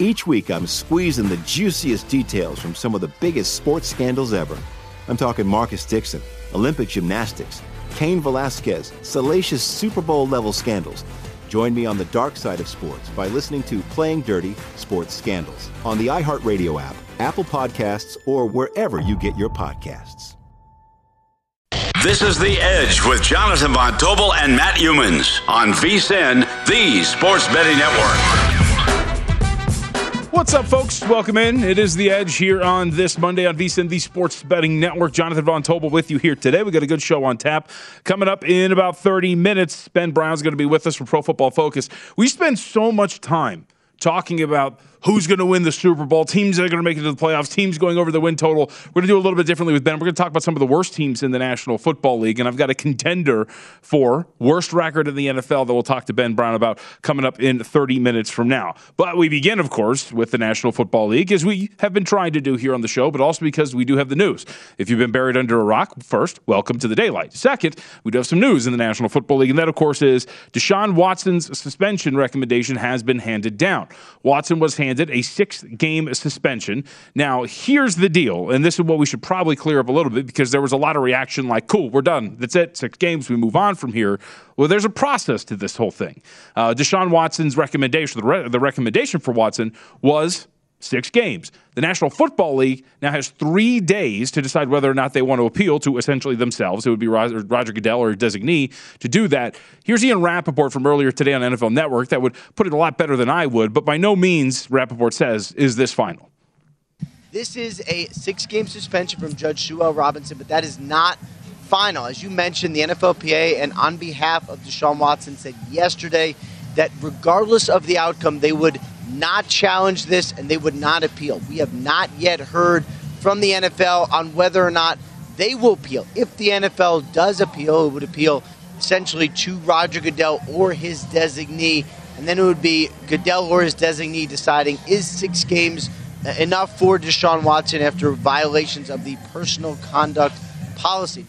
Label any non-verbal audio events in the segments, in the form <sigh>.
Each week, I'm squeezing the juiciest details from some of the biggest sports scandals ever. I'm talking Marcus Dixon, Olympic gymnastics, Cain Velasquez, salacious Super Bowl level scandals. Join me on the dark side of sports by listening to Playing Dirty Sports Scandals on the iHeartRadio app, Apple Podcasts, or wherever you get your podcasts. This is The Edge with Jonathan Von Tobel and Matt Youmans on VSIN, the Sports Betting Network. What's up, folks? Welcome in. It is The Edge here on this Monday on VSIN, the Sports Betting Network. Jonathan Von Tobel with you here today. We got a good show on tap. Coming up in about 30 minutes, Ben Brown's going to be with us from Pro Football Focus. We spend so much time talking about who's going to win the Super Bowl, teams that are going to make it to the playoffs, teams going over the win total. We're going to do a little bit differently with Ben. We're going to talk about some of the worst teams in the National Football League, and I've got a contender for worst record in the NFL that we'll talk to Ben Brown about coming up in 30 minutes from now. But we begin, of course, with the National Football League, as we have been trying to do here on the show, but also because we do have the news. If you've been buried under a rock, first, welcome to the daylight. Second, we do have some news in the National Football League, and that, of course, is Deshaun Watson's suspension recommendation has been handed down. Watson was handed a six game suspension. Now, here's the deal, and this is what we should probably clear up a little bit because there was a lot of reaction like, cool, we're done. That's it. Six games. We move on from here. Well, there's a process to this whole thing. Uh, Deshaun Watson's recommendation, the, re- the recommendation for Watson was six games. The National Football League now has three days to decide whether or not they want to appeal to essentially themselves. It would be Roger, Roger Goodell or a designee to do that. Here's Ian Rapoport from earlier today on NFL Network that would put it a lot better than I would, but by no means, Rapoport says, is this final. This is a six game suspension from Judge Sue L. Robinson, but that is not final. As you mentioned, the NFLPA and on behalf of Deshaun Watson said yesterday that regardless of the outcome, they would not challenge this and they would not appeal. We have not yet heard from the NFL on whether or not they will appeal. If the NFL does appeal, it would appeal essentially to Roger Goodell or his designee, and then it would be Goodell or his designee deciding is six games enough for Deshaun Watson after violations of the personal conduct policy.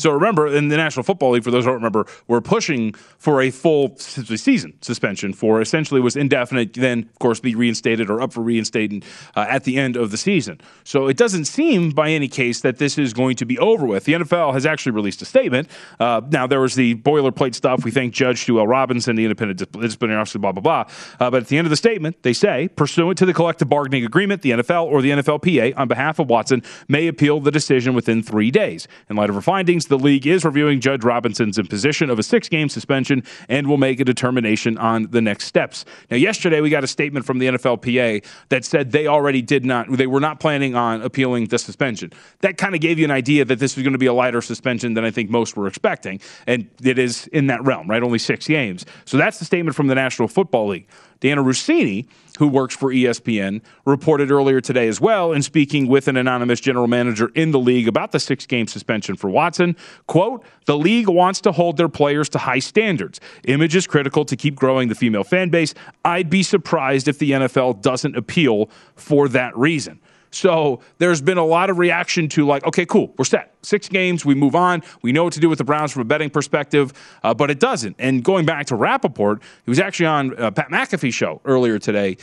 So remember, in the National Football League, for those who don't remember, we're pushing for a full season suspension for essentially was indefinite, then of course be reinstated or up for reinstatement uh, at the end of the season. So it doesn't seem by any case that this is going to be over with. The NFL has actually released a statement. Uh, now there was the boilerplate stuff. We thank Judge Sue L. Robinson, the independent disciplinary officer, blah blah blah. Uh, but at the end of the statement, they say, pursuant to the collective bargaining agreement, the NFL or the NFLPA, on behalf of Watson, may appeal the decision within three days. In light of her findings the league is reviewing Judge Robinson's imposition of a six game suspension and will make a determination on the next steps. Now, yesterday we got a statement from the NFLPA that said they already did not, they were not planning on appealing the suspension. That kind of gave you an idea that this was going to be a lighter suspension than I think most were expecting. And it is in that realm, right? Only six games. So that's the statement from the National Football League. Dianna Russini, who works for ESPN, reported earlier today as well in speaking with an anonymous general manager in the league about the six game suspension for Watson. Quote, the league wants to hold their players to high standards. Image is critical to keep growing the female fan base. I'd be surprised if the NFL doesn't appeal for that reason. So there's been a lot of reaction to like, okay, cool, we're set. Six games, we move on. We know what to do with the Browns from a betting perspective, uh, but it doesn't. And going back to Rapoport, he was actually on uh, Pat McAfee show earlier today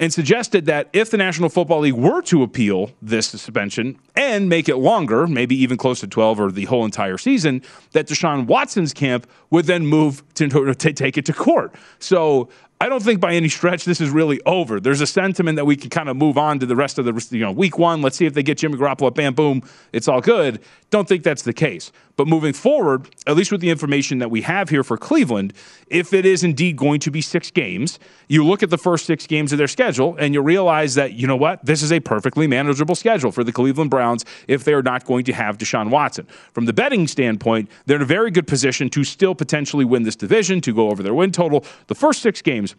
and suggested that if the National Football League were to appeal this suspension and make it longer, maybe even close to 12 or the whole entire season, that Deshaun Watson's camp would then move to, to, <laughs> to take it to court. So I don't think by any stretch this is really over. There's a sentiment that we can kind of move on to the rest of the you know week one. Let's see if they get Jimmy Garoppolo. Bam, boom, it's all good. Don't think that's the case. But moving forward, at least with the information that we have here for Cleveland, if it is indeed going to be six games, you look at the first six games of their schedule and you realize that you know what, this is a perfectly manageable schedule for the Cleveland Browns if they are not going to have Deshaun Watson. From the betting standpoint, they're in a very good position to still potentially win this division to go over their win total. The first six games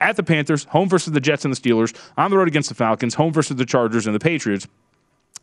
at the Panthers, home versus the Jets and the Steelers, on the road against the Falcons, home versus the Chargers and the Patriots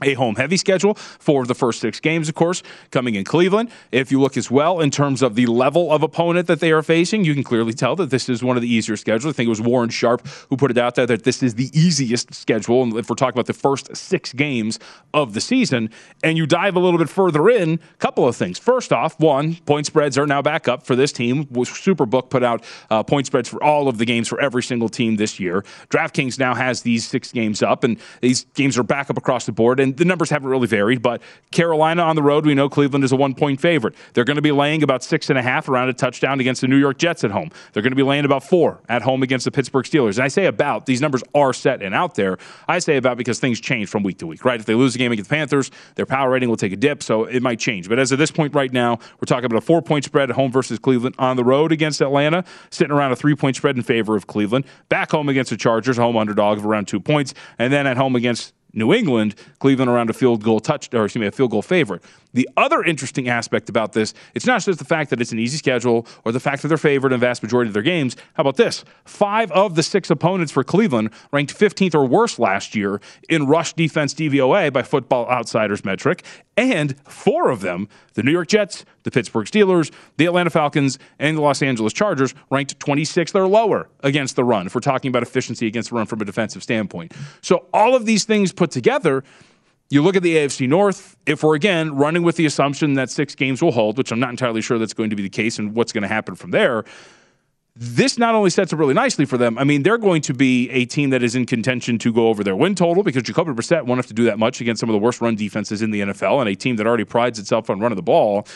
a home heavy schedule for the first six games, of course, coming in Cleveland. If you look as well in terms of the level of opponent that they are facing, you can clearly tell that this is one of the easier schedules. I think it was Warren Sharp who put it out there that this is the easiest schedule. And if we're talking about the first six games of the season, and you dive a little bit further in, a couple of things. First off, one, point spreads are now back up for this team. Superbook put out uh, point spreads for all of the games for every single team this year. DraftKings now has these six games up, and these games are back up across the board and the numbers haven't really varied, but Carolina on the road, we know Cleveland is a one point favorite. They're going to be laying about six and a half around a touchdown against the New York Jets at home. They're going to be laying about four at home against the Pittsburgh Steelers. And I say about, these numbers are set and out there. I say about because things change from week to week, right? If they lose a game against the Panthers, their power rating will take a dip, so it might change. But as of this point right now, we're talking about a four point spread at home versus Cleveland on the road against Atlanta, sitting around a three point spread in favor of Cleveland. Back home against the Chargers, home underdog of around two points. And then at home against New England, Cleveland around a field goal touch, or excuse me, a field goal favorite. The other interesting aspect about this, it's not just the fact that it's an easy schedule or the fact that they're favored in the vast majority of their games. How about this? Five of the six opponents for Cleveland ranked 15th or worse last year in rush defense DVOA by Football Outsiders metric, and four of them, the New York Jets, the Pittsburgh Steelers, the Atlanta Falcons, and the Los Angeles Chargers, ranked 26th or lower against the run. If we're talking about efficiency against the run from a defensive standpoint, so all of these things put together you look at the AFC North, if we're again running with the assumption that six games will hold, which I'm not entirely sure that's going to be the case and what's going to happen from there, this not only sets up really nicely for them, I mean, they're going to be a team that is in contention to go over their win total because Jacoby Brissett won't have to do that much against some of the worst run defenses in the NFL and a team that already prides itself on running the ball.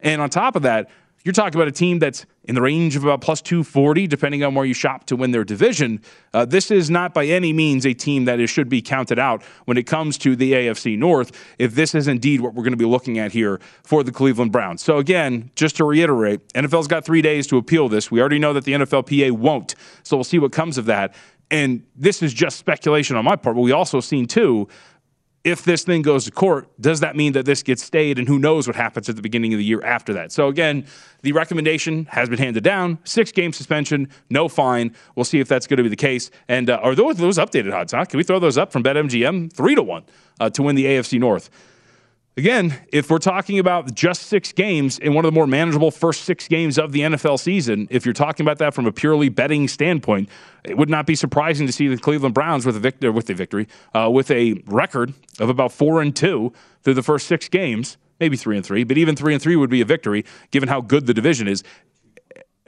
And on top of that, you're talking about a team that's in the range of about plus 240, depending on where you shop to win their division. Uh, this is not by any means a team that should be counted out when it comes to the AFC North, if this is indeed what we're going to be looking at here for the Cleveland Browns. So, again, just to reiterate, NFL's got three days to appeal this. We already know that the NFLPA won't. So, we'll see what comes of that. And this is just speculation on my part, but we also seen, too, if this thing goes to court, does that mean that this gets stayed? And who knows what happens at the beginning of the year after that? So, again, the recommendation has been handed down six game suspension, no fine. We'll see if that's going to be the case. And uh, are those, those updated odds, huh? Can we throw those up from BetMGM? Three to one uh, to win the AFC North. Again, if we're talking about just six games in one of the more manageable first six games of the NFL season, if you're talking about that from a purely betting standpoint, it would not be surprising to see the Cleveland Browns with a victory, with a victory, uh, with a record of about four and two through the first six games, maybe three and three, but even three and three would be a victory given how good the division is.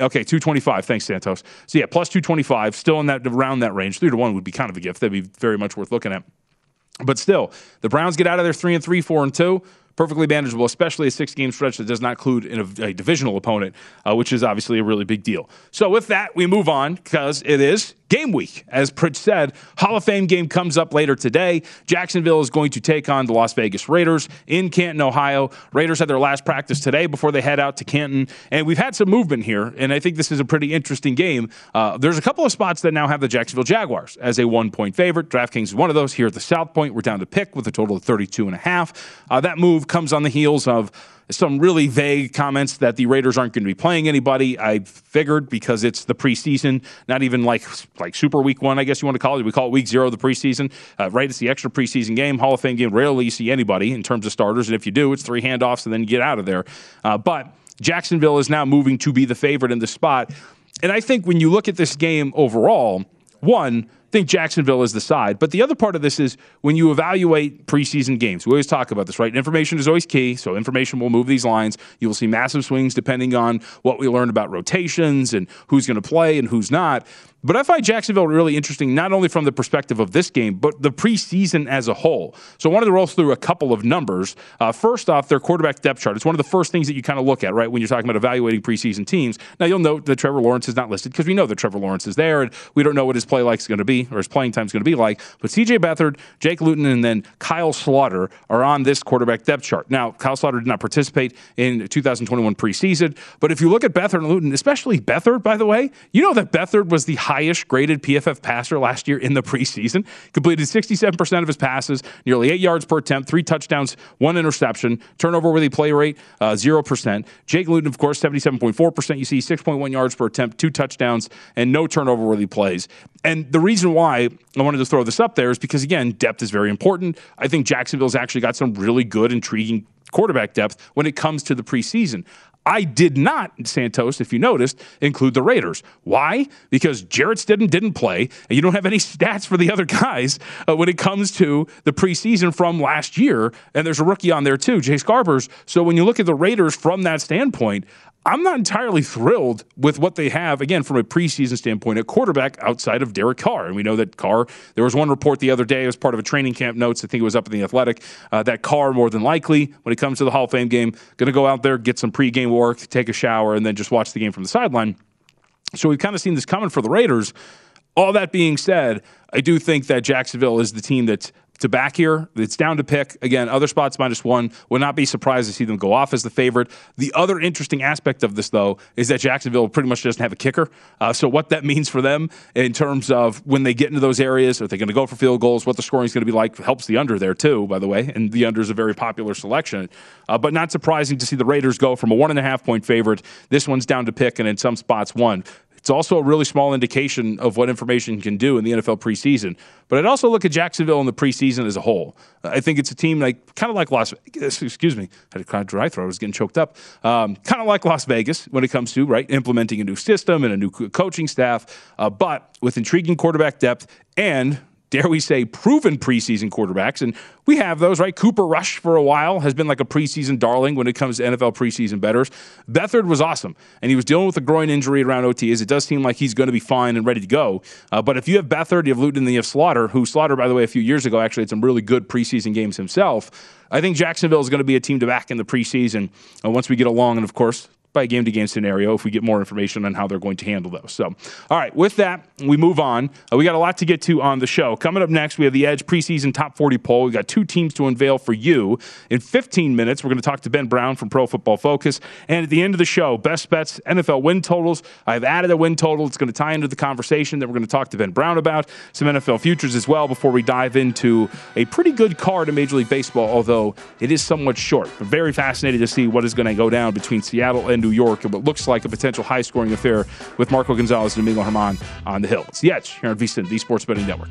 Okay, 225. Thanks, Santos. So yeah, plus 225, still in that around that range. Three to one would be kind of a gift. That'd be very much worth looking at. But still, the Browns get out of there three and three, four and two. Perfectly manageable, especially a six game stretch that does not include a, a divisional opponent, uh, which is obviously a really big deal. So, with that, we move on because it is game week. As Pritch said, Hall of Fame game comes up later today. Jacksonville is going to take on the Las Vegas Raiders in Canton, Ohio. Raiders had their last practice today before they head out to Canton. And we've had some movement here, and I think this is a pretty interesting game. Uh, there's a couple of spots that now have the Jacksonville Jaguars as a one point favorite. DraftKings is one of those here at the South Point. We're down to pick with a total of 32 and a half. Uh, that move comes on the heels of some really vague comments that the Raiders aren't going to be playing anybody. I figured because it's the preseason, not even like like Super Week One, I guess you want to call it. We call it Week Zero, the preseason. Uh, right, it's the extra preseason game, Hall of Fame game. Rarely you see anybody in terms of starters, and if you do, it's three handoffs and then you get out of there. Uh, but Jacksonville is now moving to be the favorite in the spot, and I think when you look at this game overall, one think Jacksonville is the side. But the other part of this is when you evaluate preseason games, we always talk about this, right? Information is always key. So information will move these lines. You will see massive swings depending on what we learn about rotations and who's going to play and who's not. But I find Jacksonville really interesting, not only from the perspective of this game, but the preseason as a whole. So I wanted to roll through a couple of numbers. Uh, first off, their quarterback depth chart. It's one of the first things that you kind of look at, right, when you're talking about evaluating preseason teams. Now, you'll note that Trevor Lawrence is not listed because we know that Trevor Lawrence is there, and we don't know what his play like is going to be or his playing time is going to be like. But CJ Beathard, Jake Luton, and then Kyle Sloter are on this quarterback depth chart. Now, Kyle Sloter did not participate in 2021 preseason, but if you look at Beathard and Luton, especially Beathard, by the way, you know that Beathard was the highest graded PFF passer last year in the preseason. Completed 67% of his passes, nearly eight yards per attempt, three touchdowns, one interception, turnover worthy play rate, uh, 0%. Jake Luton, of course, 77.4%. You see 6.1 yards per attempt, two touchdowns, and no turnover worthy plays. And the reason why I wanted to throw this up there is because, again, depth is very important. I think Jacksonville's actually got some really good, intriguing quarterback depth when it comes to the preseason. I did not, Santos, if you noticed, include the Raiders. Why? Because Jarrett Stidham didn't play, and you don't have any <laughs> stats for the other guys uh, when it comes to the preseason from last year. And there's a rookie on there too, Chase Garbers. So when you look at the Raiders from that standpoint, I'm not entirely thrilled with what they have, again, from a preseason standpoint, at quarterback outside of Derek Carr. And we know that Carr, there was one report the other day as part of a training camp notes, I think it was up in the Athletic, uh, that Carr, more than likely, when it comes to the Hall of Fame game, going to go out there, get some pregame work, take a shower, and then just watch the game from the sideline. So we've kind of seen this coming for the Raiders. All that being said, I do think that Jacksonville is the team that's to back here. It's down to pick. Again, other spots minus one. Would not be surprised to see them go off as the favorite. The other interesting aspect of this, though, is that Jacksonville pretty much doesn't have a kicker. Uh, so, what that means for them in terms of when they get into those areas, are they going to go for field goals, what the scoring is going to be like, helps the under there, too, by the way. And the under is a very popular selection. Uh, but not surprising to see the Raiders go from a one and a half point favorite. This one's down to pick, and in some spots, one. It's also a really small indication of what information can do in the NFL preseason. But I'd also look at Jacksonville in the preseason as a whole. I think it's a team like kind of like Las Vegas. Excuse me, I had a dry throat. I was getting choked up. Um, kind of like Las Vegas when it comes to right implementing a new system and a new coaching staff, uh, but with intriguing quarterback depth and dare we say, proven preseason quarterbacks. And we have those, right? Cooper Rush for a while has been like a preseason darling when it comes to NFL preseason bettors. Beathard was awesome, and he was dealing with a groin injury around OTAs. It does seem like he's going to be fine and ready to go. Uh, but if you have Beathard, you have Luton, and you have Sloter, who Sloter, by the way, a few years ago actually had some really good preseason games himself. I think Jacksonville is going to be a team to back in the preseason uh, once we get along. And of course, by game to game scenario if we get more information on how they're going to handle those. So, all right, with that, we move on. Uh, we got a lot to get to on the show. Coming up next, we have the Edge preseason top 40 poll. We got two teams to unveil for you. In 15 minutes, we're going to talk to Ben Brown from Pro Football Focus. And at the end of the show, best bets, NFL win totals. I've added a win total. It's going to tie into the conversation that we're going to talk to Ben Brown about. Some NFL futures as well before we dive into a pretty good card in Major League Baseball, although it is somewhat short. But very fascinated to see what is going to go down between Seattle and New York and what looks like a potential high scoring affair with Marco Gonzalez and Domingo German on the hill. It's Edge here on VSIN, the Sports Betting Network.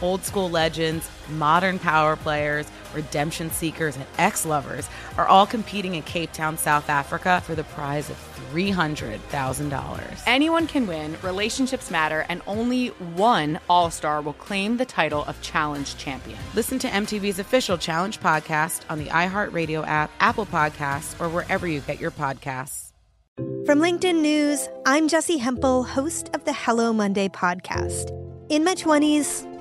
Old school legends, modern power players, redemption seekers, and ex lovers are all competing in Cape Town, South Africa for the prize of $300,000. Anyone can win, relationships matter, and only one All Star will claim the title of Challenge Champion. Listen to MTV's official Challenge podcast on the iHeartRadio app, Apple Podcasts, or wherever you get your podcasts. From LinkedIn News, I'm Jesse Hempel, host of the Hello Monday podcast. In my 20s,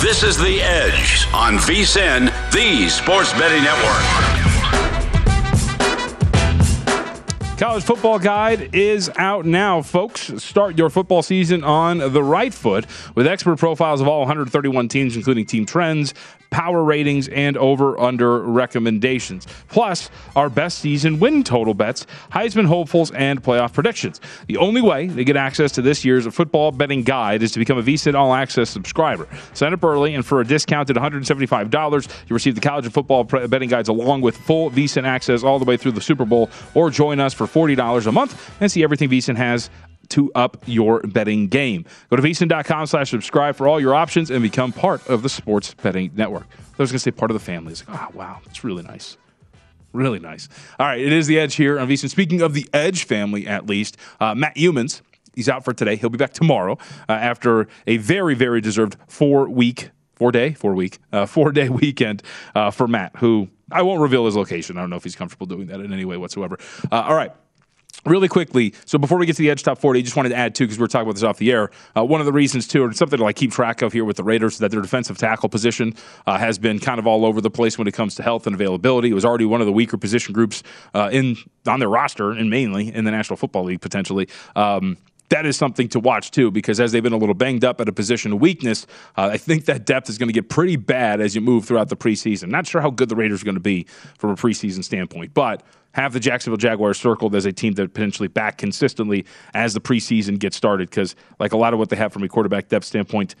This is The Edge on VSIN, the Sports Betting Network. College Football Guide is out now, folks. Start your football season on the right foot with expert profiles of all 131 teams, including team trends, power ratings, and over under recommendations. Plus, our best season win total bets, Heisman hopefuls, and playoff predictions. The only way to get access to this year's football betting guide is to become a VSIN All Access subscriber. Sign up early, and for a discounted $175, you receive the college and football betting guides along with full VSIN access all the way through the Super Bowl, or join us for $40 a month and see everything VSIN has to up your betting game. Go to vsin.com slash subscribe for all your options and become part of the sports betting network. I was going to say part of the family. It's like, oh, wow, it's really nice. Really nice. All right, it is the Edge here on VSIN. Speaking of the Edge family, at least, uh, Matt Youmans, he's out for today. He'll be back tomorrow uh, after a very, very deserved four week, four day, four week, uh, <laughs> four day weekend uh, for Matt, who I won't reveal his location. I don't know if he's comfortable doing that in any way whatsoever. Uh, all right. Really quickly, so before we get to the Edge Top 40, I just wanted to add, too, because we were talking about this off the air. Uh, one of the reasons, too, and something to like keep track of here with the Raiders, that their defensive tackle position uh, has been kind of all over the place when it comes to health and availability. It was already one of the weaker position groups uh, in on their roster, and mainly in the National Football League, potentially. Um, that is something to watch too, because as they've been a little banged up at a position of weakness, uh, I think that depth is going to get pretty bad as you move throughout the preseason. Not sure how good the Raiders are going to be from a preseason standpoint, but have the Jacksonville Jaguars circled as a team that potentially back consistently as the preseason gets started, because like a lot of what they have from a quarterback depth standpoint,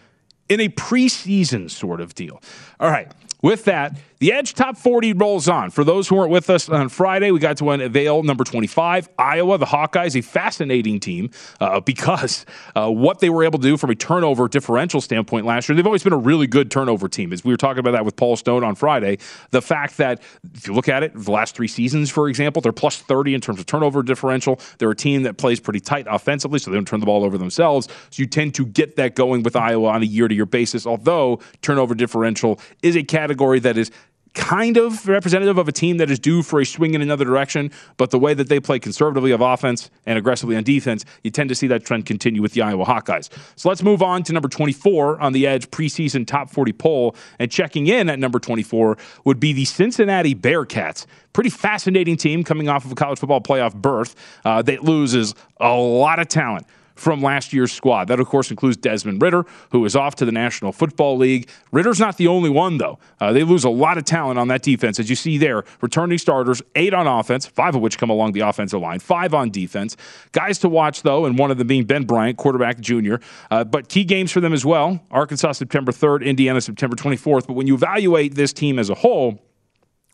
in a preseason sort of deal. All right. With that, the Edge Top 40 rolls on. For those who weren't with us on Friday, we got to unveil number 25, Iowa. The Hawkeyes, a fascinating team uh, because uh, what they were able to do from a turnover differential standpoint last year, they've always been a really good turnover team. As we were talking about that with Paul Stone on Friday, the fact that if you look at it, the last three seasons, for example, they're plus 30 in terms of turnover differential. They're a team that plays pretty tight offensively, so they don't turn the ball over themselves. So you tend to get that going with Iowa on a year to year basis, although turnover differential is a category that is kind of representative of a team that is due for a swing in another direction, but the way that they play conservatively of offense and aggressively on defense, you tend to see that trend continue with the Iowa Hawkeyes. So let's move on to number 24 on the Edge preseason top 40 poll. And checking in at number 24 would be the Cincinnati Bearcats. Pretty fascinating team coming off of a college football playoff berth uh, that loses a lot of talent from last year's squad. That, of course, includes Desmond Ridder, who is off to the National Football League. Ridder's not the only one, though. Uh, they lose a lot of talent on that defense, as you see there. Returning starters, eight on offense, five of which come along the offensive line, five on defense. Guys to watch, though, and one of them being Ben Bryant, quarterback junior. Uh, but key games for them as well Arkansas, September 3rd, Indiana, September 24th. But when you evaluate this team as a whole,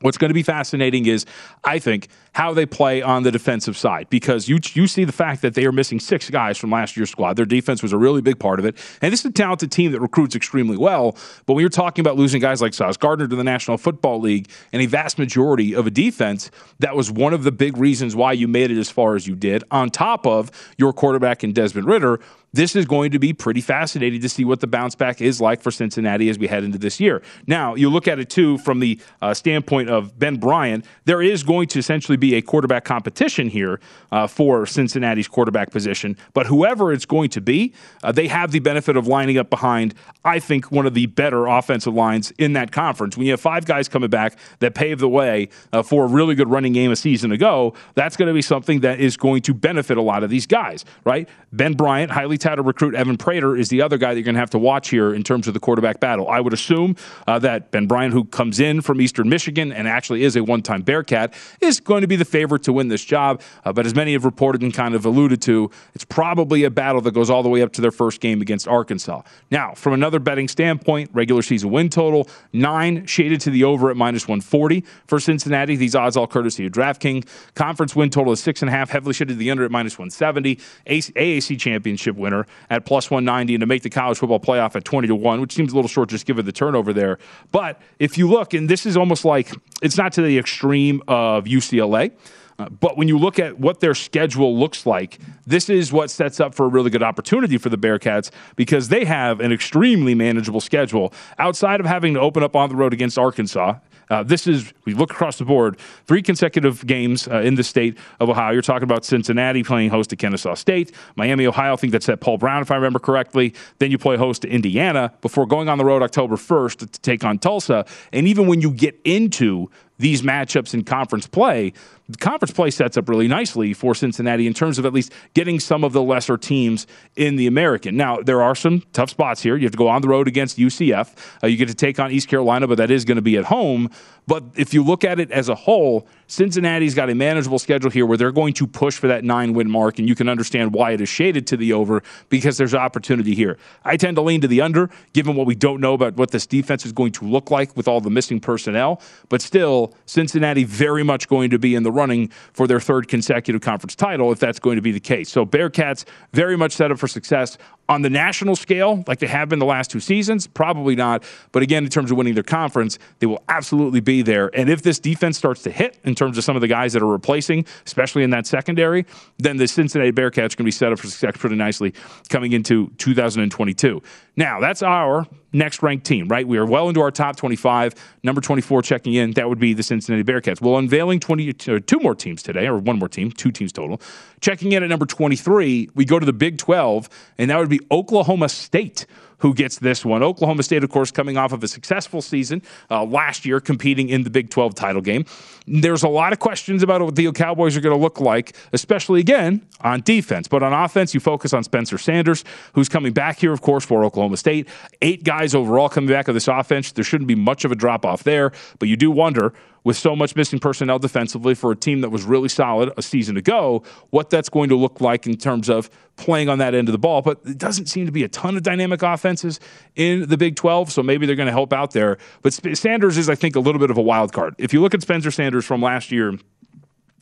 What's going to be fascinating is, I think, how they play on the defensive side because you you see the fact that they are missing six guys from last year's squad. Their defense was a really big part of it, and this is a talented team that recruits extremely well. But when you're talking about losing guys like Sauce Gardner to the National Football League and a vast majority of a defense, that was one of the big reasons why you made it as far as you did. On top of your quarterback in Desmond Ridder, this is going to be pretty fascinating to see what the bounce back is like for Cincinnati as we head into this year. Now, you look at it too from the uh, standpoint of Ben Bryant, there is going to essentially be a quarterback competition here uh, for Cincinnati's quarterback position. But whoever it's going to be, uh, they have the benefit of lining up behind, I think, one of the better offensive lines in that conference. When you have five guys coming back that paved the way uh, for a really good running game a season ago, that's going to be something that is going to benefit a lot of these guys, right? Ben Bryant, highly touted recruit Evan Prater is the other guy that you're going to have to watch here in terms of the quarterback battle. I would assume uh, that Ben Bryant, who comes in from Eastern Michigan and actually is a one time Bearcat, is going to be the favorite to win this job. Uh, but as many have reported and kind of alluded to, it's probably a battle that goes all the way up to their first game against Arkansas. Now, from another betting standpoint, regular season win total, nine shaded to the over at minus 140 for Cincinnati. These odds all courtesy of DraftKings. Conference win total is six and a half, heavily shaded to the under at minus 170. AAC championship winner at plus 190 and to make the college football playoff at 20 to 1, which seems a little short just given the turnover there. But if you look, and this is almost like it's not to the extreme of UCLA. Uh, but when you look at what their schedule looks like, this is what sets up for a really good opportunity for the Bearcats because they have an extremely manageable schedule outside of having to open up on the road against Arkansas. Uh, this is, we look across the board, three consecutive games uh, in the state of Ohio. You're talking about Cincinnati playing host to Kennesaw State, Miami, Ohio, I think that's at Paul Brown, if I remember correctly. Then you play host to Indiana before going on the road October 1st to take on Tulsa. And even when you get into these matchups in conference play, conference play sets up really nicely for Cincinnati in terms of at least getting some of the lesser teams in the American. Now, there are some tough spots here. You have to go on the road against UCF. Uh, you get to take on East Carolina, but that is going to be at home. But if you look at it as a whole, Cincinnati's got a manageable schedule here where they're going to push for that nine win mark, and you can understand why it is shaded to the over because there's opportunity here. I tend to lean to the under, given what we don't know about what this defense is going to look like with all the missing personnel. But still, Cincinnati very much going to be in the running for their third consecutive conference title if that's going to be the case. So Bearcats very much set up for success on the national scale, like they have been the last two seasons, probably not. But again, in terms of winning their conference, they will absolutely be there. And if this defense starts to hit in terms of some of the guys that are replacing, especially in that secondary, then the Cincinnati Bearcats can be set up for success pretty nicely coming into 2022. Now, that's our next ranked team, right? We are well into our top 25. Number 24 checking in. That would be the Cincinnati Bearcats. Well, unveiling 20, uh, two more teams today, or one more team, two teams total. Checking in at number 23, we go to the Big 12, and that would be Oklahoma State who gets this one. Oklahoma State, of course, coming off of a successful season uh, last year, competing in the Big 12 title game. There's a lot of questions about what the Cowboys are going to look like, especially again on defense. But on offense, you focus on Spencer Sanders, who's coming back here, of course, for Oklahoma State. Eight guys overall coming back of this offense. There shouldn't be much of a drop off there, but you do wonder with so much missing personnel defensively for a team that was really solid a season ago, what that's going to look like in terms of playing on that end of the ball. But it doesn't seem to be a ton of dynamic offenses in the Big 12, so maybe they're going to help out there. But Sanders is, I think, a little bit of a wild card. If you look at Spencer Sanders from last year,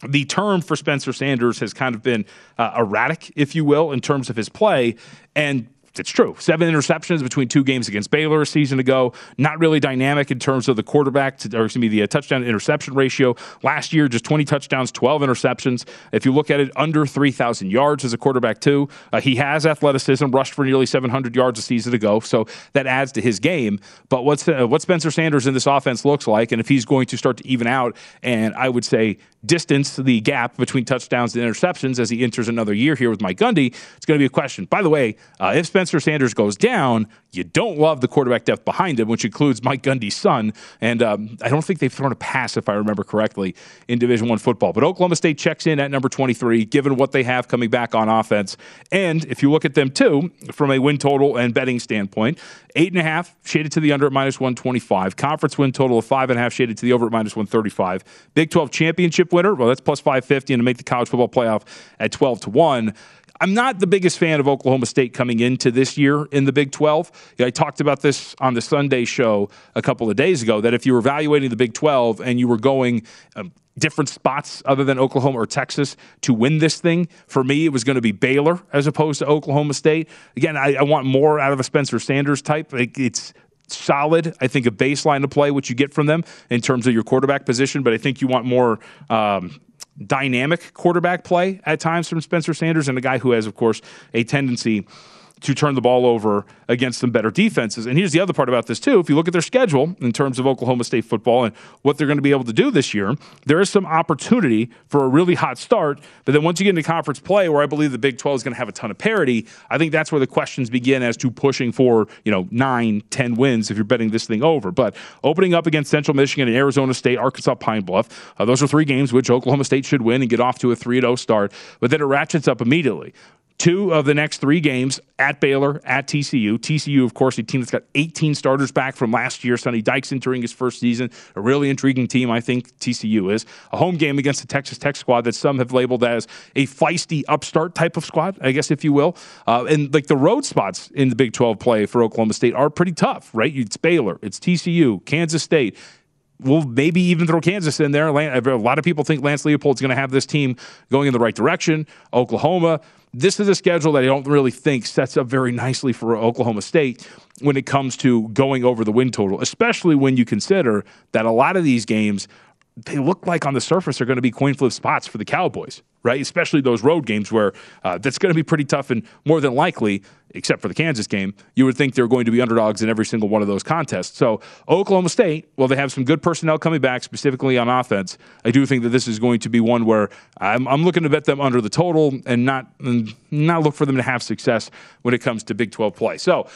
the term for Spencer Sanders has kind of been uh, erratic, if you will, in terms of his play. And it's true. Seven interceptions between two games against Baylor a season ago. Not really dynamic in terms of the quarterback, to, or excuse me, the uh, touchdown interception ratio. Last year, just 20 touchdowns, 12 interceptions. If you look at it, under 3,000 yards as a quarterback, too. Uh, he has athleticism, rushed for nearly 700 yards a season ago, so that adds to his game. But what's uh, what Spencer Sanders in this offense looks like, and if he's going to start to even out, and I would say distance the gap between touchdowns and interceptions as he enters another year here with Mike Gundy, it's going to be a question. By the way, uh, if Spencer Sanders goes down, you don't love the quarterback depth behind him, which includes Mike Gundy's son. And um, I don't think they've thrown a pass, if I remember correctly, in Division One football. But Oklahoma State checks in at number 23, given what they have coming back on offense. And if you look at them too, from a win total and betting standpoint, eight and a half shaded to the under at minus 125. Conference win total of five and a half shaded to the over at minus 135. Big 12 championship winner, well, that's plus 550, and to make the college football playoff at 12 to one. I'm not the biggest fan of Oklahoma State coming into this year in the Big 12. I talked about this on the Sunday show a couple of days ago that if you were evaluating the Big 12 and you were going um, different spots other than Oklahoma or Texas to win this thing, for me, it was going to be Baylor as opposed to Oklahoma State. Again, I, I want more out of a Spencer Sanders type. Like it's solid. I think a baseline to play, what you get from them in terms of your quarterback position, but I think you want more. Um, dynamic quarterback play at times from Spencer Sanders and a guy who has, of course, a tendency to turn the ball over against some better defenses. And here's the other part about this, too. If you look at their schedule in terms of Oklahoma State football and what they're going to be able to do this year, there is some opportunity for a really hot start. But then once you get into conference play, where I believe the Big 12 is going to have a ton of parity, I think that's where the questions begin as to pushing for, you know, nine, ten wins if you're betting this thing over. But opening up against Central Michigan and Arizona State, Arkansas Pine Bluff, uh, those are three games which Oklahoma State should win and get off to a 3 0 start. But then it ratchets up immediately. Two of the next three games at Baylor, at TCU. TCU, of course, a team that's got 18 starters back from last year. Sonny Dykes entering his first season. A really intriguing team, I think TCU is. A home game against the Texas Tech squad that some have labeled as a feisty upstart type of squad, I guess, if you will. Uh, and like the road spots in the Big 12 play for Oklahoma State are pretty tough, right? It's Baylor, it's TCU, Kansas State we'll maybe even throw Kansas in there. A lot of people think Lance Leipold's going to have this team going in the right direction. Oklahoma, this is a schedule that I don't really think sets up very nicely for Oklahoma State when it comes to going over the win total, especially when you consider that a lot of these games they look like on the surface are going to be coin flip spots for the Cowboys, right? Especially those road games where uh, that's going to be pretty tough and more than likely, except for the Kansas game, you would think they're going to be underdogs in every single one of those contests. So Oklahoma State, well, they have some good personnel coming back, specifically on offense. I do think that this is going to be one where I'm, I'm looking to bet them under the total and not not look for them to have success when it comes to Big 12 play. So.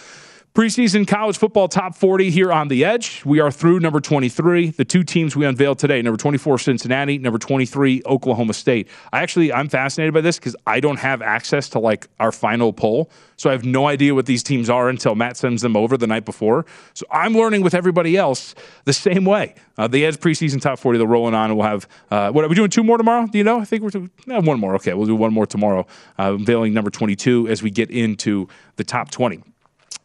Preseason college football top 40 here on the edge. We are through number 23. The two teams we unveiled today, number 24 Cincinnati, number 23 Oklahoma State. I actually I'm fascinated by this cuz I don't have access to like our final poll. So I have no idea what these teams are until Matt sends them over the night before. So I'm learning with everybody else the same way. Uh, the Edge preseason top 40, they're rolling on, we'll have, uh, what are we doing, two more tomorrow? Do you know? I think we're doing eh, one more. Okay, we'll do one more tomorrow, uh, unveiling number 22 as we get into the top 20.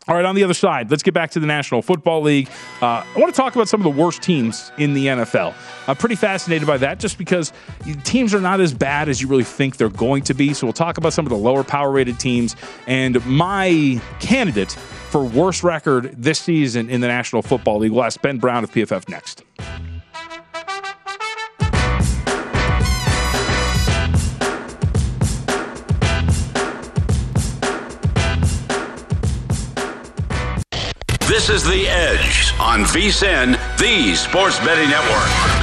All right, on the other side, let's get back to the National Football League. Uh, I want to talk about some of the worst teams in the NFL. I'm pretty fascinated by that just because teams are not as bad as you really think they're going to be. So we'll talk about some of the lower power rated teams. And my candidate for worst record this season in the National Football League, we'll ask Ben Brown of PFF next. This is The Edge on VSIN, the Sports Betting Network.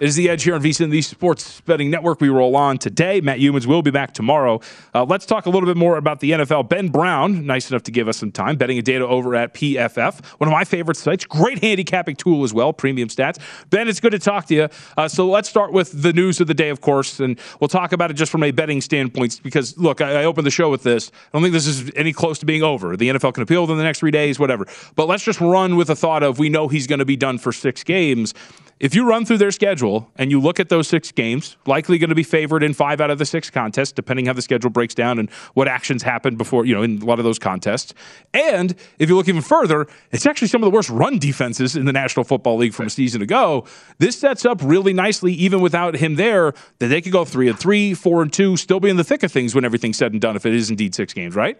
It is the edge here on VSIN, the Sports Betting Network. We roll on today. Matt Youmans will be back tomorrow. Uh, let's talk a little bit more about the NFL. Ben Brown, nice enough to give us some time, betting and data over at PFF, one of my favorite sites. Great handicapping tool as well, premium stats. Ben, it's good to talk to you. Uh, so let's start with the news of the day, of course, and we'll talk about it just from a betting standpoint. Because look, I, I opened the show with this. I don't think this is any close to being over. The NFL can appeal within the next three days, whatever. But let's just run with the thought of we know he's going to be done for six games if you run through their schedule and you look at those six games, likely going to be favored in five out of the six contests, depending how the schedule breaks down and what actions happen before, you know, in a lot of those contests. And if you look even further, it's actually some of the worst run defenses in the National Football League from a season ago. This sets up really nicely, even without him there, that they could go three and three, four and two, still be in the thick of things when everything's said and done, if it is indeed six games, right?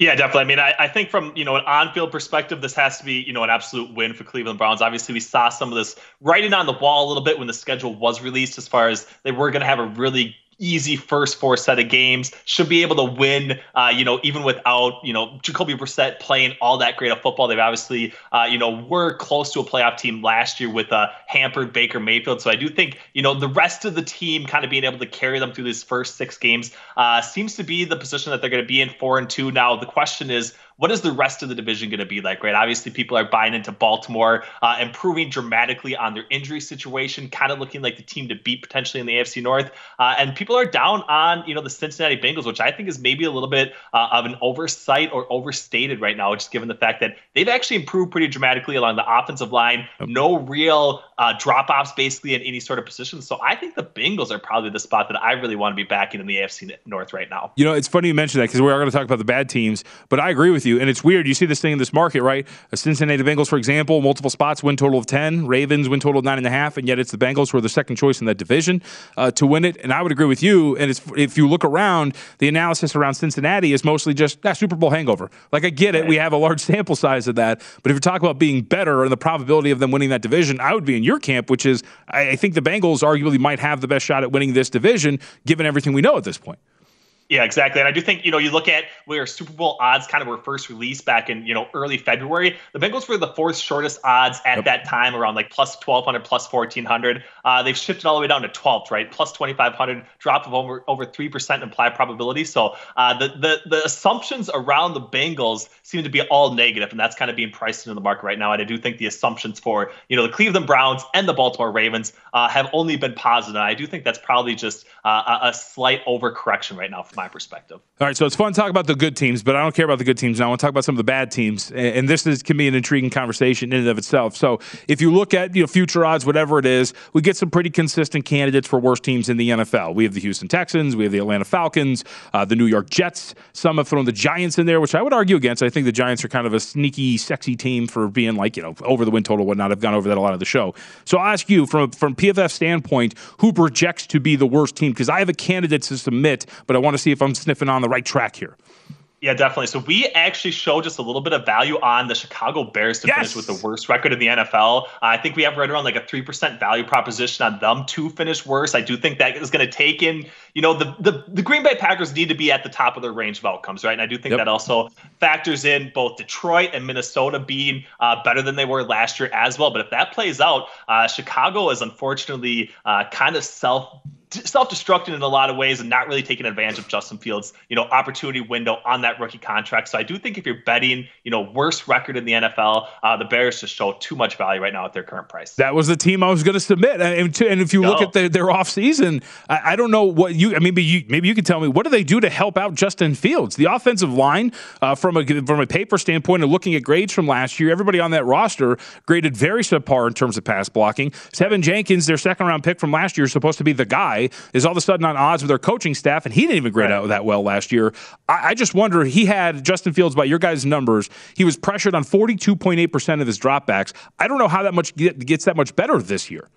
Yeah, definitely. I mean, I, I think from you know an on-field perspective, this has to be you know an absolute win for Cleveland Browns. Obviously, we saw some of this writing on the wall a little bit when the schedule was released, as far as they were going to have a really easy first four set of games. Should be able to win, uh, you know, even without, you know, Jacoby Brissett playing all that great of football. They've obviously, uh, you know, were close to a playoff team last year with a hampered Baker Mayfield. So I do think, you know, the rest of the team kind of being able to carry them through these first six games uh, seems to be the position that they're going to be in four and two. Now, the question is, what is the rest of the division going to be like, right? Obviously, people are buying into Baltimore, uh, improving dramatically on their injury situation, kind of looking like the team to beat potentially in the AFC North. Uh, and people are down on, you know, the Cincinnati Bengals, which I think is maybe a little bit uh, of an oversight or overstated right now, just given the fact that they've actually improved pretty dramatically along the offensive line. No real uh, drop offs basically in any sort of position. So I think the Bengals are probably the spot that I really want to be backing in the AFC North right now. You know, it's funny you mention that because we are going to talk about the bad teams, but I agree with with you. And it's weird. You see this thing in this market, right? A Cincinnati Bengals, for example, multiple spots, win total of 10. Ravens win total of 9.5. And yet it's the Bengals who are the second choice in that division uh, to win it. And I would agree with you. And if you look around, the analysis around Cincinnati is mostly just that Super Bowl hangover. Like, I get it. We have a large sample size of that. But if you're talking about being better and the probability of them winning that division, I would be in your camp, which is I think the Bengals arguably might have the best shot at winning this division given everything we know at this point. Yeah, exactly. And I do think, you know, you look at where Super Bowl odds kind of were first released back in, you know, early February. The Bengals were the fourth shortest odds at yep. that time, around like plus 1,200, plus 1,400. Uh, they've shifted all the way down to 12th, right? Plus 2,500, drop of over over 3% implied probability. So uh, the, the, the assumptions around the Bengals seem to be all negative, and that's kind of being priced into the market right now. And I do think the assumptions for, you know, the Cleveland Browns and the Baltimore Ravens uh, have only been positive. And I do think that's probably just uh, a, a slight overcorrection right now my perspective. All right, so it's fun to talk about the good teams, but I don't care about the good teams now. I want to talk about some of the bad teams, and this is, can be an intriguing conversation in and of itself. So if you look at you know future odds, whatever it is, we get some pretty consistent candidates for worst teams in the NFL. We have the Houston Texans, we have the Atlanta Falcons, uh, the New York Jets. Some have thrown the Giants in there, which I would argue against. I think the Giants are kind of a sneaky, sexy team for being like you know over the win total, whatnot. I've gone over that a lot of the show. So I'll ask you from from PFF standpoint, who projects to be the worst team? Because I have a candidate to submit, but I want to see if I'm sniffing on the right track here. Yeah, definitely. So we actually show just a little bit of value on the Chicago Bears to yes. finish with the worst record in the NFL. Uh, I think we have right around like a three percent value proposition on them to finish worse. I do think that is going to take in, you know, the, the the Green Bay Packers need to be at the top of their range of outcomes, right? And I do think yep. that also factors in both Detroit and Minnesota being uh, better than they were last year as well. But if that plays out, uh, Chicago is unfortunately uh, kind of self self-destructing in a lot of ways and not really taking advantage of Justin Fields, you know, opportunity window on that rookie contract. So I do think if you're betting, you know, worst record in the NFL, uh, the Bears just show too much value right now at their current price. That was the team I was going to submit. And, to, and if you Go. look at the, their offseason, I, I don't know what you, I mean, maybe you, maybe you can tell me, what do they do to help out Justin Fields? The offensive line, uh, from a from a paper standpoint and looking at grades from last year, everybody on that roster graded very subpar in terms of pass blocking. Teven Jenkins, their second round pick from last year, is supposed to be the guy is all of a sudden on odds with their coaching staff, and he didn't even grade right. out that well last year. I, I, just wonder, he had Justin Fields, by your guys' numbers, he was pressured on 42.8% of his dropbacks. I don't know how that much get, gets that much better this year.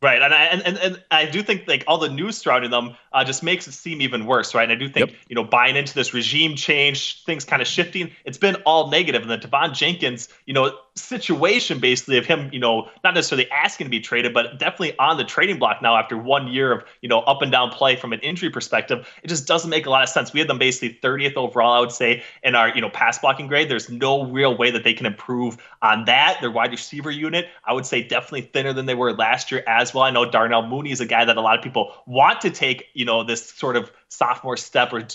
Right, and I and, and, and I do think like all the news surrounding them uh, just makes it seem even worse, right? And I do think yep. you know buying into this regime change, things kind of shifting, it's been all negative. And the Teven Jenkins, you know, situation basically of him, you know, not necessarily asking to be traded, but definitely on the trading block now after one year of you know up and down play from an injury perspective, it just doesn't make a lot of sense. We had them basically 30th overall, I would say, in our you know pass blocking grade. There's no real way that they can improve on that. Their wide receiver unit, I would say, definitely thinner than they were last year as well. I know Darnell Mooney is a guy that a lot of people want to take, you know, this sort of sophomore step or,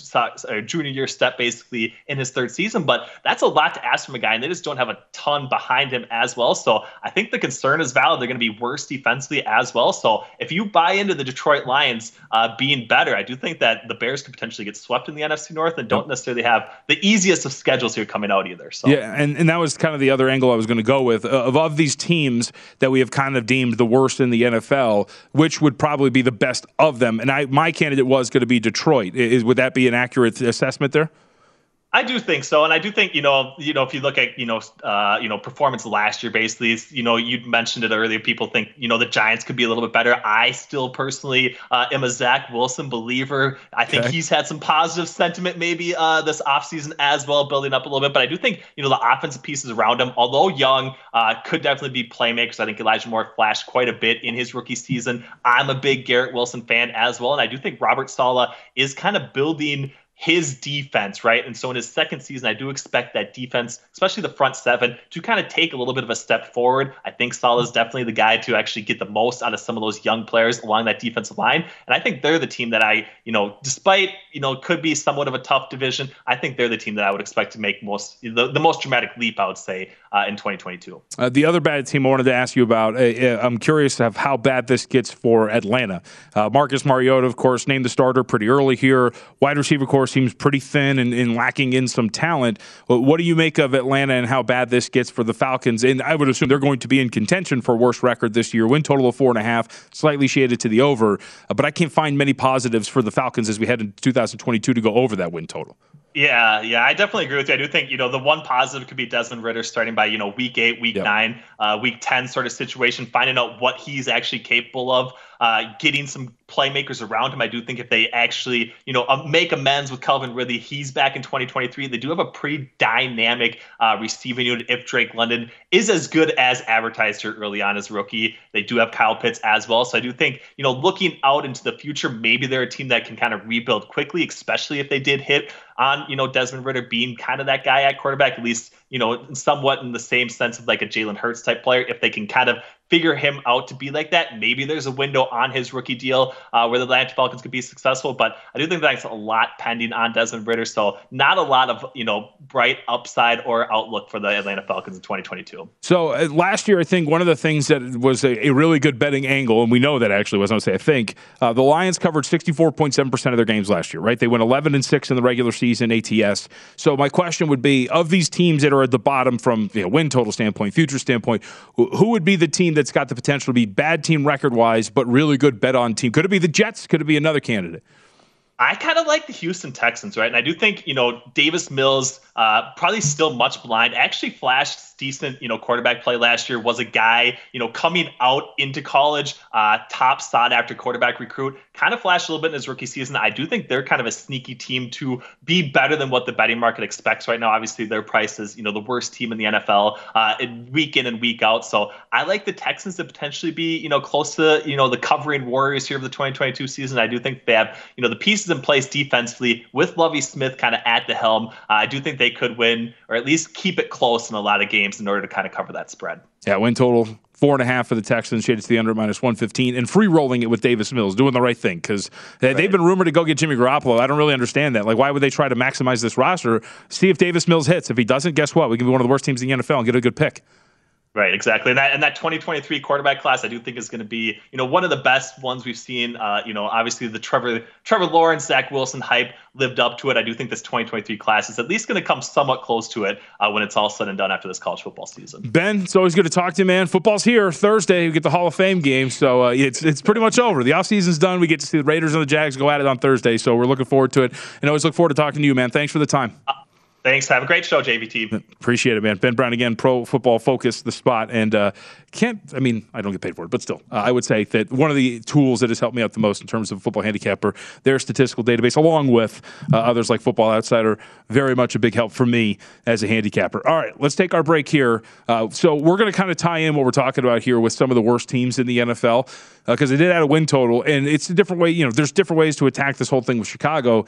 or, junior year step basically in his third season. But that's a lot to ask from a guy, and they just don't have a ton behind him as well. So I think the concern is valid. They're going to be worse defensively as well. So if you buy into the Detroit Lions uh, being better, I do think that the Bears could potentially get swept in the NFC North and don't necessarily have the easiest of schedules here coming out either. So yeah, and, and that was kind of the other angle I was going to go with. Uh, of of these teams that we have kind of deemed the worst in the NFL, which would probably be the best of them? And I my candidate was going to be Detroit. Is would that be an accurate assessment there? I do think so, and I do think you know, you know, if you look at you know, uh, you know, performance last year, basically, you know, you mentioned it earlier. People think you know the Giants could be a little bit better. I still personally uh, am a Zach Wilson believer. I think okay. he's had some positive sentiment maybe uh, this offseason as well, building up a little bit. But I do think you know the offensive pieces around him, although young, uh, could definitely be playmakers. I think Elijah Moore flashed quite a bit in his rookie season. I'm a big Garrett Wilson fan as well, and I do think Robert Saleh is kind of building his defense, right? And so in his second season, I do expect that defense, especially the front seven, to kind of take a little bit of a step forward. I think Saleh is definitely the guy to actually get the most out of some of those young players along that defensive line. And I think they're the team that I, you know, despite, you know, could be somewhat of a tough division, I think they're the team that I would expect to make most the, the most dramatic leap, I would say, uh, in 2022. Uh, the other bad team I wanted to ask you about, uh, uh I'm curious of how bad this gets for Atlanta. Uh, Marcus Mariota, of course, named the starter pretty early here. Wide receiver core seems pretty thin and, and lacking in some talent. What do you make of Atlanta and how bad this gets for the Falcons? And I would assume they're going to be in contention for worst record this year. Win total of four and a half, slightly shaded to the over. Uh, but I can't find many positives for the Falcons as we head into 2022 to go over that win total. Yeah, yeah, I definitely agree with you. I do think you know the one positive could be Desmond Ridder starting by you know week eight, week yep. nine, uh, week ten sort of situation, finding out what he's actually capable of, uh, getting some playmakers around him. I do think if they actually you know uh, make amends with Calvin Ridley, he's back in 2023. They do have a pretty dynamic uh, receiving unit. If Drake London is as good as advertised here early on as rookie, they do have Kyle Pitts as well. So I do think you know looking out into the future, maybe they're a team that can kind of rebuild quickly, especially if they did hit on you know Desmond Ridder being kind of that guy at quarterback, at least you know somewhat in the same sense of like a Jalen Hurts type player. If they can kind of figure him out to be like that. Maybe there's a window on his rookie deal uh, where the Atlanta Falcons could be successful, but I do think that's a lot pending on Desmond Ridder. So not a lot of you know bright upside or outlook for the Atlanta Falcons in 2022. So uh, last year, I think one of the things that was a, a, really good betting angle, and we know that actually was, I would say, I think uh, the Lions covered 64.7 percent of their games last year. Right, they went 11 and six in the regular season ATS. So my question would be, of these teams that are at the bottom from you know, win total standpoint, future standpoint, who would be the team that that's got the potential to be bad team record wise, but really good bet on team? Could it be the Jets? Could it be another candidate? I kind of like the Houston Texans, right? And I do think, you know, Davis Mills, uh, probably still much blind, actually flashed decent, you know, quarterback play last year, was a guy, you know, coming out into college, uh, top sought after quarterback recruit, kind of flashed a little bit in his rookie season. I do think they're kind of a sneaky team to be better than what the betting market expects right now. Obviously, their price is, you know, the worst team in the NFL uh, week in and week out. So I like the Texans to potentially be, you know, close to, you know, the covering Warriors here of the 2022 season. I do think they have, you know, the pieces in place defensively with Lovie Smith kind of at the helm. Uh, I do think they could win or at least keep it close in a lot of games in order to kind of cover that spread. Yeah, win total four and a half for the Texans, shaded to the under minus 115, and free rolling it with Davis Mills, doing the right thing because right. they've been rumored to go get Jimmy Garoppolo. I don't really understand that. Like, why would they try to maximize this roster? See if Davis Mills hits. If he doesn't, guess what? We can be one of the worst teams in the NFL and get a good pick. Right, exactly. And that and that 2023 quarterback class, I do think is going to be, you know, one of the best ones we've seen. Uh, you know, obviously the Trevor Trevor Lawrence, Zach Wilson hype lived up to it. I do think this 2023 class is at least going to come somewhat close to it uh, when it's all said and done after this college football season. Ben, it's always good to talk to you, man. Football's here Thursday. We get the Hall of Fame game, so uh, it's it's pretty much over. The offseason's done. We get to see the Raiders and the Jags go at it on Thursday, so we're looking forward to it. And always look forward to talking to you, man. Thanks for the time. Thanks. Have a great show, JVT. Appreciate it, man. Ben Brown again, Pro Football Focus, the spot, and uh, can't. I mean, I don't get paid for it, but still, uh, I would say that one of the tools that has helped me out the most in terms of football handicapper, their statistical database, along with uh, others like Football Outsider, very much a big help for me as a handicapper. All right, let's take our break here. Uh, so we're going to kind of tie in what we're talking about here with some of the worst teams in the NFL because uh, they did add a win total, and it's a different way. You know, there's different ways to attack this whole thing with Chicago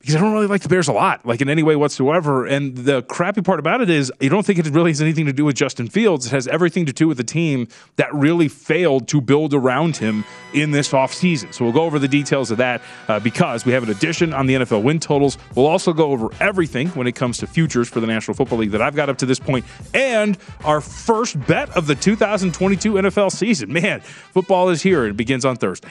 because I don't really like the Bears a lot, like in any way whatsoever. And the crappy part about it is you don't think it really has anything to do with Justin Fields. It has everything to do with the team that really failed to build around him in this offseason. So we'll go over the details of that uh, because we have an addition on the NFL win totals. We'll also go over everything when it comes to futures for the National Football League that I've got up to this point and our first bet of the 2022 NFL season. Man, football is here. It begins on Thursday.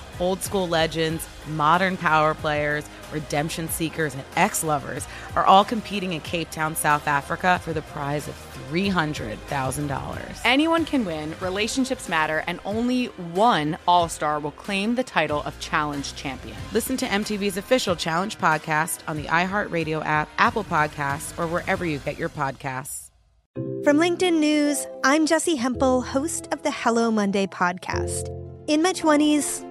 Old school legends, modern power players, redemption seekers, and ex lovers are all competing in Cape Town, South Africa for the prize of $300,000. Anyone can win, relationships matter, and only one All Star will claim the title of Challenge Champion. Listen to MTV's official Challenge podcast on the iHeartRadio app, Apple Podcasts, or wherever you get your podcasts. From LinkedIn News, I'm Jessi Hempel, host of the Hello Monday podcast. In my 20s,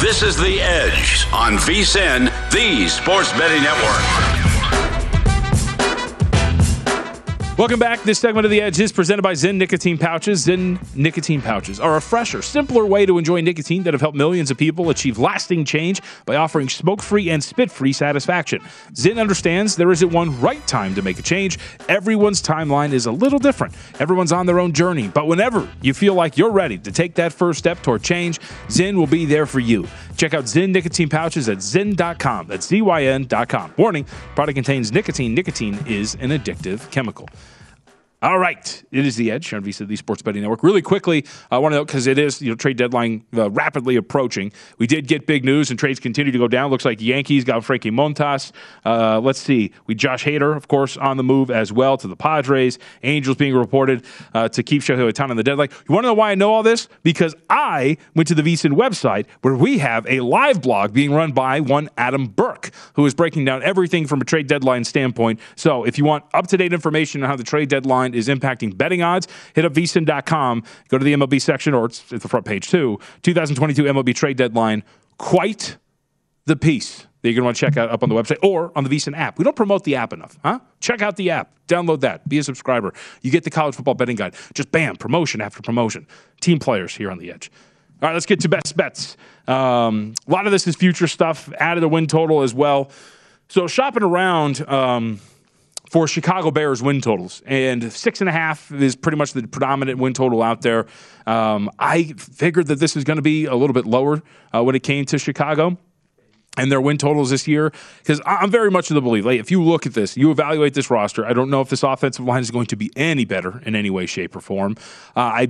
This is The Edge on VSIN, the Sports Betting Network. Welcome back. This segment of The Edge is presented by Zyn Nicotine Pouches. Zyn Nicotine Pouches are a fresher, simpler way to enjoy nicotine that have helped millions of people achieve lasting change by offering smoke free and spit free satisfaction. Zyn understands there isn't one right time to make a change. Everyone's timeline is a little different. Everyone's on their own journey, but whenever you feel like you're ready to take that first step toward change, Zyn will be there for you. Check out Zyn Nicotine Pouches at Zyn.com. That's Z-Y-N.com. Warning, product contains nicotine. Nicotine is an addictive chemical. All right, it is the edge on VSIN, the Sports Betting Network. Really quickly, I want to note because it is you know trade deadline uh, rapidly approaching. We did get big news, and trades continue to go down. Looks like Yankees got Frankie Montas. Uh, let's see, we Josh Hader, of course, on the move as well to the Padres. Angels being reported uh, to keep Shohei Ohtani on the deadline. You want to know why I know all this? Because I went to the VSIN website where we have a live blog being run by one Adam Burke, who is breaking down everything from a trade deadline standpoint. So if you want up to date information on how the trade deadline is impacting betting odds, hit up vsin.com, go to the MLB section, or it's at the front page too. 2022 MLB trade deadline, quite the piece that you're going to want to check out up on the website or on the VSIN app. We don't promote the app enough, huh? Check out the app, download that, be a subscriber. You get the college football betting guide. Just bam, promotion after promotion. Team players here on the edge. All right, let's get to best bets. Um, a lot of this is future stuff, added a win total as well. So shopping around. Um, for Chicago Bears win totals. And six and a half is pretty much the predominant win total out there. Um, I figured that this is going to be a little bit lower uh, when it came to Chicago and their win totals this year because I'm very much of the belief. Like, if you look at this, you evaluate this roster. I don't know if this offensive line is going to be any better in any way, shape, or form. Uh, I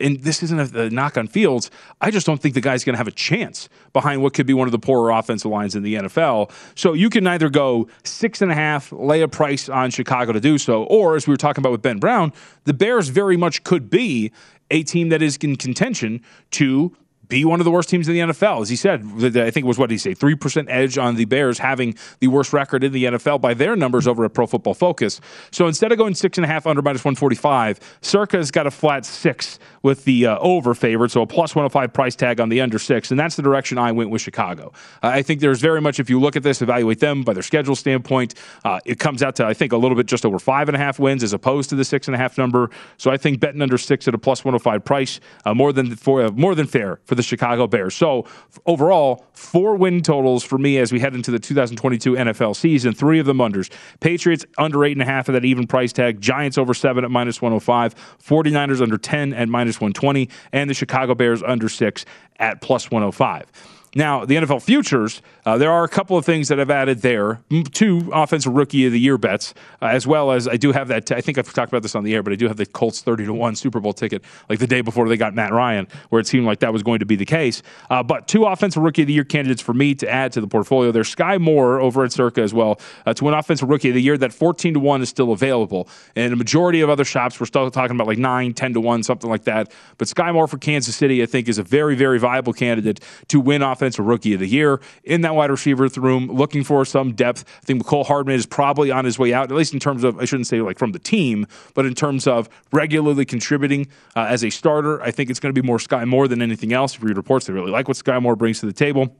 and this isn't a, a knock on Fields. I just don't think the guy's going to have a chance behind what could be one of the poorer offensive lines in the NFL. So you can either go six and a half, lay a price on Chicago to do so, or as we were talking about with Ben Brown, the Bears very much could be a team that is in contention to be one of the worst teams in the NFL. As he said, I think it was what he say, 3% edge on the Bears having the worst record in the NFL by their numbers over at Pro Football Focus. So instead of going six and a half under minus 145, Circa's got a flat six with the uh, over favorite, so a plus 105 price tag on the under six. And that's the direction I went with Chicago. Uh, I think there's very much, if you look at this, evaluate them by their schedule standpoint, uh, it comes out to, I think, a little bit just over five and a half wins as opposed to the six and a half number. So I think betting under six at a plus 105 price, uh, more than for, more than fair for the Chicago Bears. So overall, four win totals for me as we head into the 2022 NFL season. Three of them unders. Patriots under eight and a half of that even price tag. Giants over seven at minus 105. 49ers under 10 at minus 120. And the Chicago Bears under six at plus 105. Now, the NFL futures, uh, there are a couple of things that I've added there. Two offensive rookie of the year bets, uh, as well as I do have that. T- I think I've talked about this on the air, but I do have the Colts 30 to 1 Super Bowl ticket, like the day before they got Matt Ryan, where it seemed like that was going to be the case. Uh, but two offensive rookie of the year candidates for me to add to the portfolio. There's Skyy Moore over at Circa as well uh, to win offensive rookie of the year. That 14 to 1 is still available. And a majority of other shops, we're still talking about like 9, 10 to 1, something like that. But Skyy Moore for Kansas City, I think, is a very, very viable candidate to win offensive rookie of the year in that wide receiver room, looking for some depth. I think Mecole Hardman is probably on his way out, at least in terms of, I shouldn't say like from the team, but in terms of regularly contributing uh, as a starter. I think it's going to be more Skyy Moore than anything else. If you read reports, they really like what Skyy Moore brings to the table.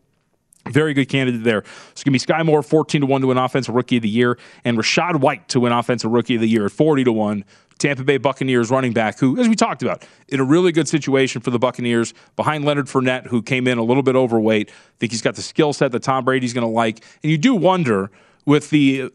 Very good candidate there. It's going to be Skyy Moore, 14 to 1 to win Offensive Rookie of the Year, and Rachaad White to win Offensive Rookie of the Year at 40 to 1. Tampa Bay Buccaneers running back, who, as we talked about, in a really good situation for the Buccaneers, behind Leonard Fournette, who came in a little bit overweight. I think he's got the skill set that Tom Brady's going to like. And you do wonder with the,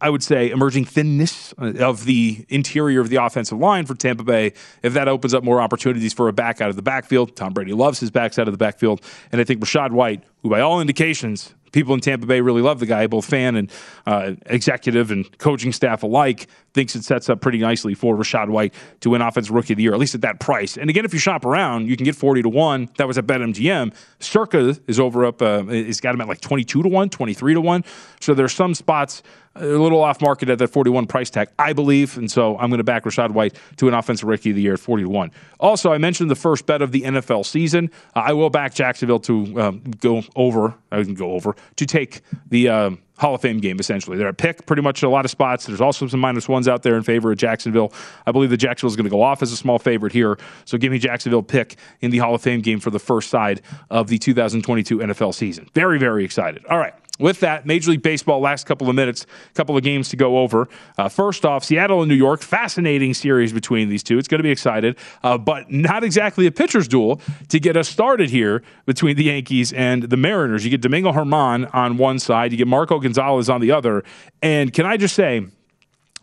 I would say, emerging thinness of the interior of the offensive line for Tampa Bay, if that opens up more opportunities for a back out of the backfield. Tom Brady loves his backs out of the backfield. And I think Rachaad White, who by all indications people in Tampa Bay really love the guy, both fan and uh, executive and coaching staff alike. Thinks it sets up pretty nicely for Rachaad White to win Offensive Rookie of the Year, at least at that price. And again, if you shop around, you can get 40 to 1. That was at BetMGM. Circa is over up, uh, it's got him at like 22 to 1, 23 to 1. So there's some spots a little off market at that 41 price tag, I believe. And so I'm going to back Rachaad White to an offensive rookie of the year at 40 to 1. Also, I mentioned the first bet of the NFL season. Uh, I will back Jacksonville to um, go over, I can go over, to take the. Um, Hall of Fame game, essentially. They're at pick pretty much in a lot of spots. There's also some minus ones out there in favor of Jacksonville. I believe that Jacksonville is going to go off as a small favorite here. So give me Jacksonville pick in the Hall of Fame game for the first side of the 2022 NFL season. Very, very excited. All right with that, Major League Baseball, last couple of minutes, couple of games to go over. Uh, first off, Seattle and New York, fascinating series between these two. It's going to be excited, uh, but not exactly a pitcher's duel to get us started here between the Yankees and the Mariners. You get Domingo German on one side, you get Marco Gonzalez on the other. And can I just say,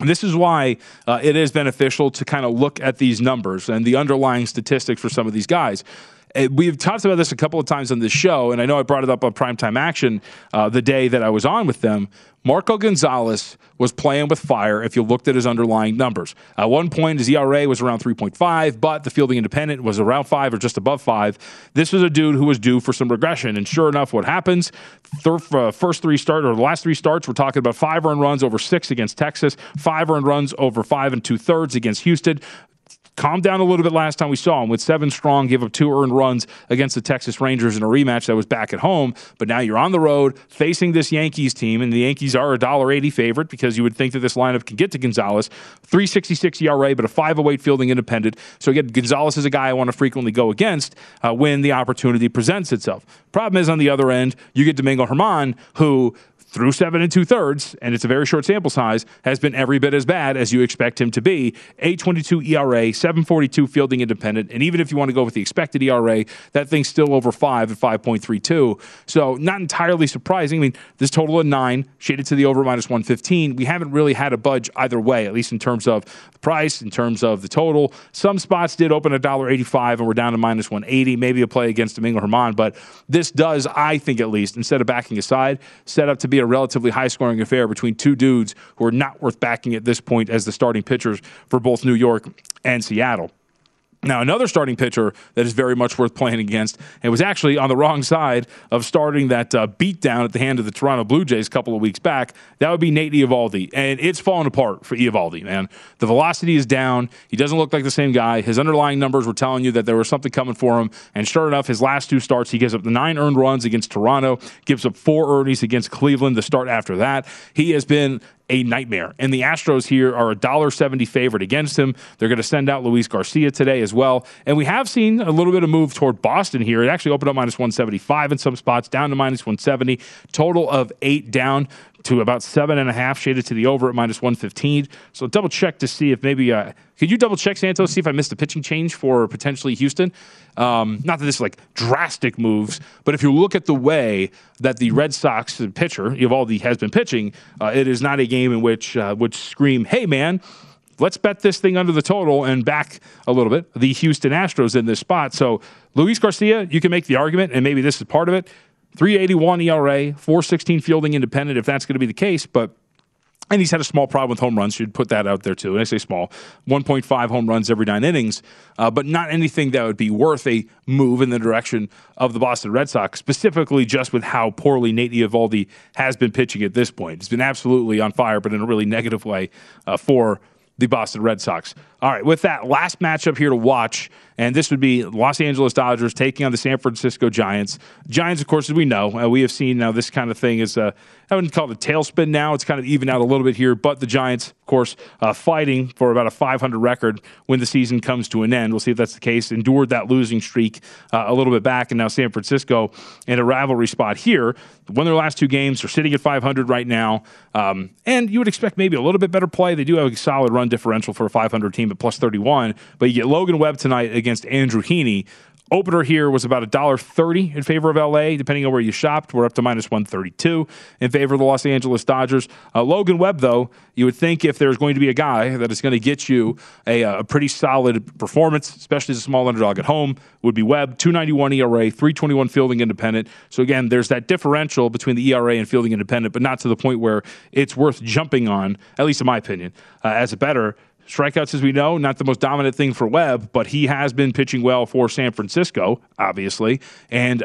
this is why uh, it is beneficial to kind of look at these numbers and the underlying statistics for some of these guys. Uh, we've talked about this a couple of times on this show, and I know I brought it up on Primetime Action uh, the day that I was on with them. Marco Gonzalez was playing with fire if you looked at his underlying numbers. At one point, his ERA was around 3.5, but the fielding independent was around 5 or just above 5. This was a dude who was due for some regression. And sure enough, what happens? Thir- uh, first three starts, or the last three starts, we're talking about five earned runs over six against Texas, five earned runs over five and two thirds against Houston calmed down a little bit last time we saw him with seven strong, give up two earned runs against the Texas Rangers in a rematch that was back at home. But now you're on the road facing this Yankees team, and the Yankees are a dollar eighty favorite because you would think that this lineup can get to Gonzalez. 366 ERA, but a 508 fielding independent. So again, Gonzalez is a guy I want to frequently go against uh, when the opportunity presents itself. Problem is on the other end, you get Domingo German, who through seven and two thirds, and it's a very short sample size, has been every bit as bad as you expect him to be. 822 ERA, 742 fielding independent, and even if you want to go with the expected ERA, that thing's still over five at 5.32. So not entirely surprising. I mean, this total of nine, shaded to the over minus 115. We haven't really had a budge either way, at least in terms of the price, in terms of the total. Some spots did open at $1.85 and we're down to minus 180, maybe a play against Domingo German, but this does, I think at least, instead of backing aside, set up to be a relatively high scoring affair between two dudes who are not worth backing at this point as the starting pitchers for both New York and Seattle. Now, another starting pitcher that is very much worth playing against, and was actually on the wrong side of starting that uh, beatdown at the hand of the Toronto Blue Jays a couple of weeks back, that would be Nate Eovaldi. And it's fallen apart for Eovaldi, man. The velocity is down. He doesn't look like the same guy. His underlying numbers were telling you that there was something coming for him. And sure enough, his last two starts, he gives up the nine earned runs against Toronto, gives up four earnings against Cleveland the start after that. He has been a nightmare. And the Astros here are a dollar seventy favorite against him. They're going to send out Luis Garcia today as well. And we have seen a little bit of move toward Boston here. It actually opened up minus 175 in some spots, down to minus 170. Total of eight down to about seven and a half, shaded to the over at minus 115. So double check to see if maybe, uh, could you double check, Santos, see if I missed a pitching change for potentially Houston? Um, not that this is like drastic moves, but if you look at the way that the Red Sox pitcher, Eovaldi, has been pitching, uh, it is not a game in which uh, would scream, hey, man, let's bet this thing under the total and back a little bit the Houston Astros in this spot. So Luis Garcia, you can make the argument, and maybe this is part of it. 381 ERA, 416 fielding independent, if that's going to be the case. But and he's had a small problem with home runs. You'd put that out there too. And I say small, 1.5 home runs every nine innings, uh, but not anything that would be worth a move in the direction of the Boston Red Sox, specifically just with how poorly Nate Eovaldi has been pitching at this point. He's been absolutely on fire, but in a really negative way uh, for the Boston Red Sox. All right, with that, last matchup here to watch and this would be Los Angeles Dodgers taking on the San Francisco Giants. Giants, of course, as we know, uh, we have seen now this kind of thing is, uh, I wouldn't call it a tailspin now. It's kind of even out a little bit here, but the Giants, of course, uh, fighting for about a 500 record when the season comes to an end. We'll see if that's the case. Endured that losing streak uh, a little bit back, and now San Francisco in a rivalry spot here. Won their last two games. They're sitting at 500 right now. Um, and you would expect maybe a little bit better play. They do have a solid run differential for a 500 team at plus 31, but you get Logan Webb tonight against Andrew Heaney. Opener here was about $1.30 in favor of LA, depending on where you shopped. We're up to minus 132 in favor of the Los Angeles Dodgers. Uh, Logan Webb, though, you would think if there's going to be a guy that is going to get you a, a pretty solid performance, especially as a small underdog at home, would be Webb. 291 ERA, 321 fielding independent. So again, there's that differential between the ERA and fielding independent, but not to the point where it's worth jumping on, at least in my opinion, uh, as a better. Strikeouts, as we know, not the most dominant thing for Webb, but he has been pitching well for San Francisco, obviously. And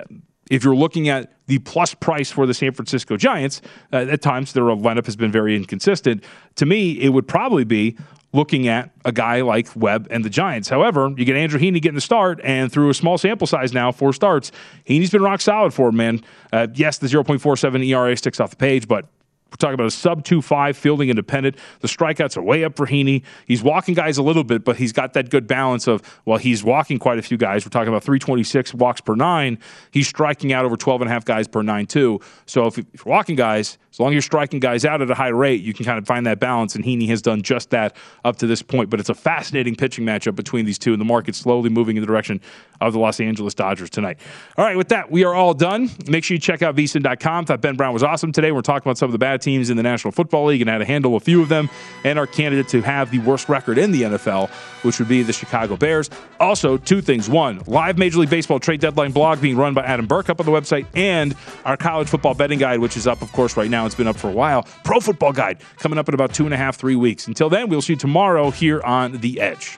if you're looking at the plus price for the San Francisco Giants, uh, at times their lineup has been very inconsistent. To me, it would probably be looking at a guy like Webb and the Giants. However, you get Andrew Heaney getting the start, and through a small sample size now, four starts, Heaney's been rock solid for him, man. Uh, yes, the 0.47 ERA sticks off the page, but we're talking about a sub 2-5 fielding independent. The strikeouts are way up for Heaney. He's walking guys a little bit, but he's got that good balance of, well, he's walking quite a few guys. We're talking about 326 walks per nine. He's striking out over 12 and a half guys per nine, too. So if, if you're walking guys, as long as you're striking guys out at a high rate, you can kind of find that balance, and Heaney has done just that up to this point. But it's a fascinating pitching matchup between these two, and the market's slowly moving in the direction of the Los Angeles Dodgers tonight. All right, with that, we are all done. Make sure you check out vsin.com. Thought Ben Brown was awesome today. We're talking about some of the bad teams in the National Football League and how to handle a few of them, and our candidate to have the worst record in the NFL, which would be the Chicago Bears. Also, two things. One, live Major League Baseball trade deadline blog being run by Adam Burke up on the website, and our college football betting guide, which is up, of course, right now. It's been up for a while. Pro football guide coming up in about two and a half, three weeks. Until then, we'll see you tomorrow here on The Edge.